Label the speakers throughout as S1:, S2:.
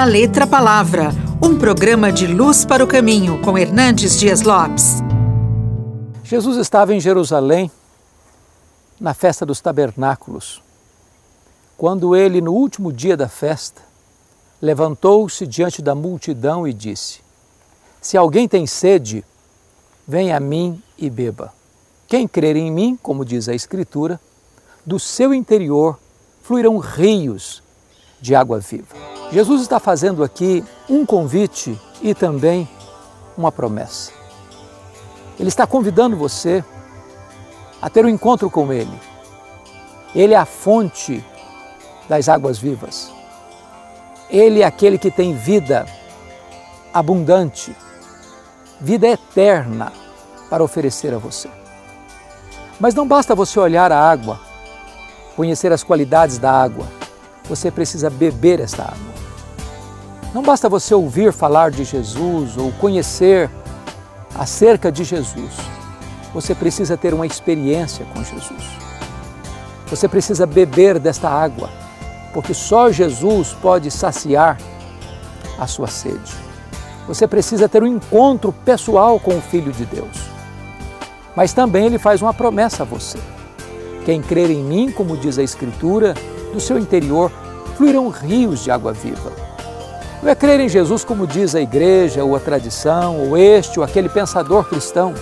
S1: da Letra Palavra, um programa de luz para o caminho com Hernandes Dias Lopes.
S2: Jesus estava em Jerusalém na festa dos tabernáculos. Quando ele, no último dia da festa, levantou-se diante da multidão e disse: Se alguém tem sede, venha a mim e beba. Quem crer em mim, como diz a Escritura, do seu interior fluirão rios de água viva. Jesus está fazendo aqui um convite e também uma promessa. Ele está convidando você a ter um encontro com Ele. Ele é a fonte das águas vivas. Ele é aquele que tem vida abundante, vida eterna para oferecer a você. Mas não basta você olhar a água, conhecer as qualidades da água, você precisa beber esta água. Não basta você ouvir falar de Jesus ou conhecer acerca de Jesus. Você precisa ter uma experiência com Jesus. Você precisa beber desta água, porque só Jesus pode saciar a sua sede. Você precisa ter um encontro pessoal com o Filho de Deus. Mas também ele faz uma promessa a você. Quem crer em mim, como diz a Escritura, do seu interior fluirão rios de água viva. Não é crer em Jesus como diz a igreja, ou a tradição, ou este ou aquele pensador cristão,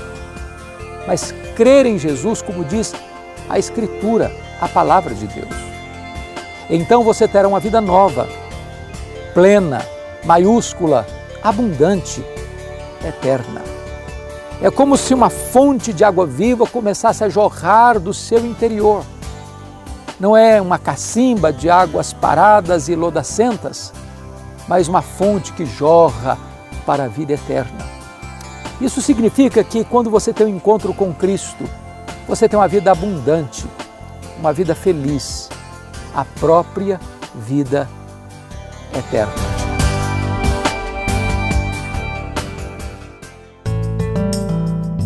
S2: mas crer em Jesus como diz a Escritura, a palavra de Deus. Então você terá uma vida nova, plena, maiúscula, abundante, eterna. É como se uma fonte de água viva começasse a jorrar do seu interior. Não é uma cacimba de águas paradas e lodacentas, mas uma fonte que jorra para a vida eterna. Isso significa que quando você tem um encontro com Cristo, você tem uma vida abundante, uma vida feliz, a própria vida eterna.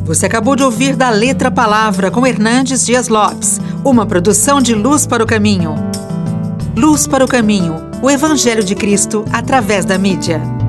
S1: Você acabou de ouvir da Letra Palavra com Hernandes Dias Lopes, uma produção de Luz para o Caminho. Luz para o Caminho, o Evangelho de Cristo através da mídia.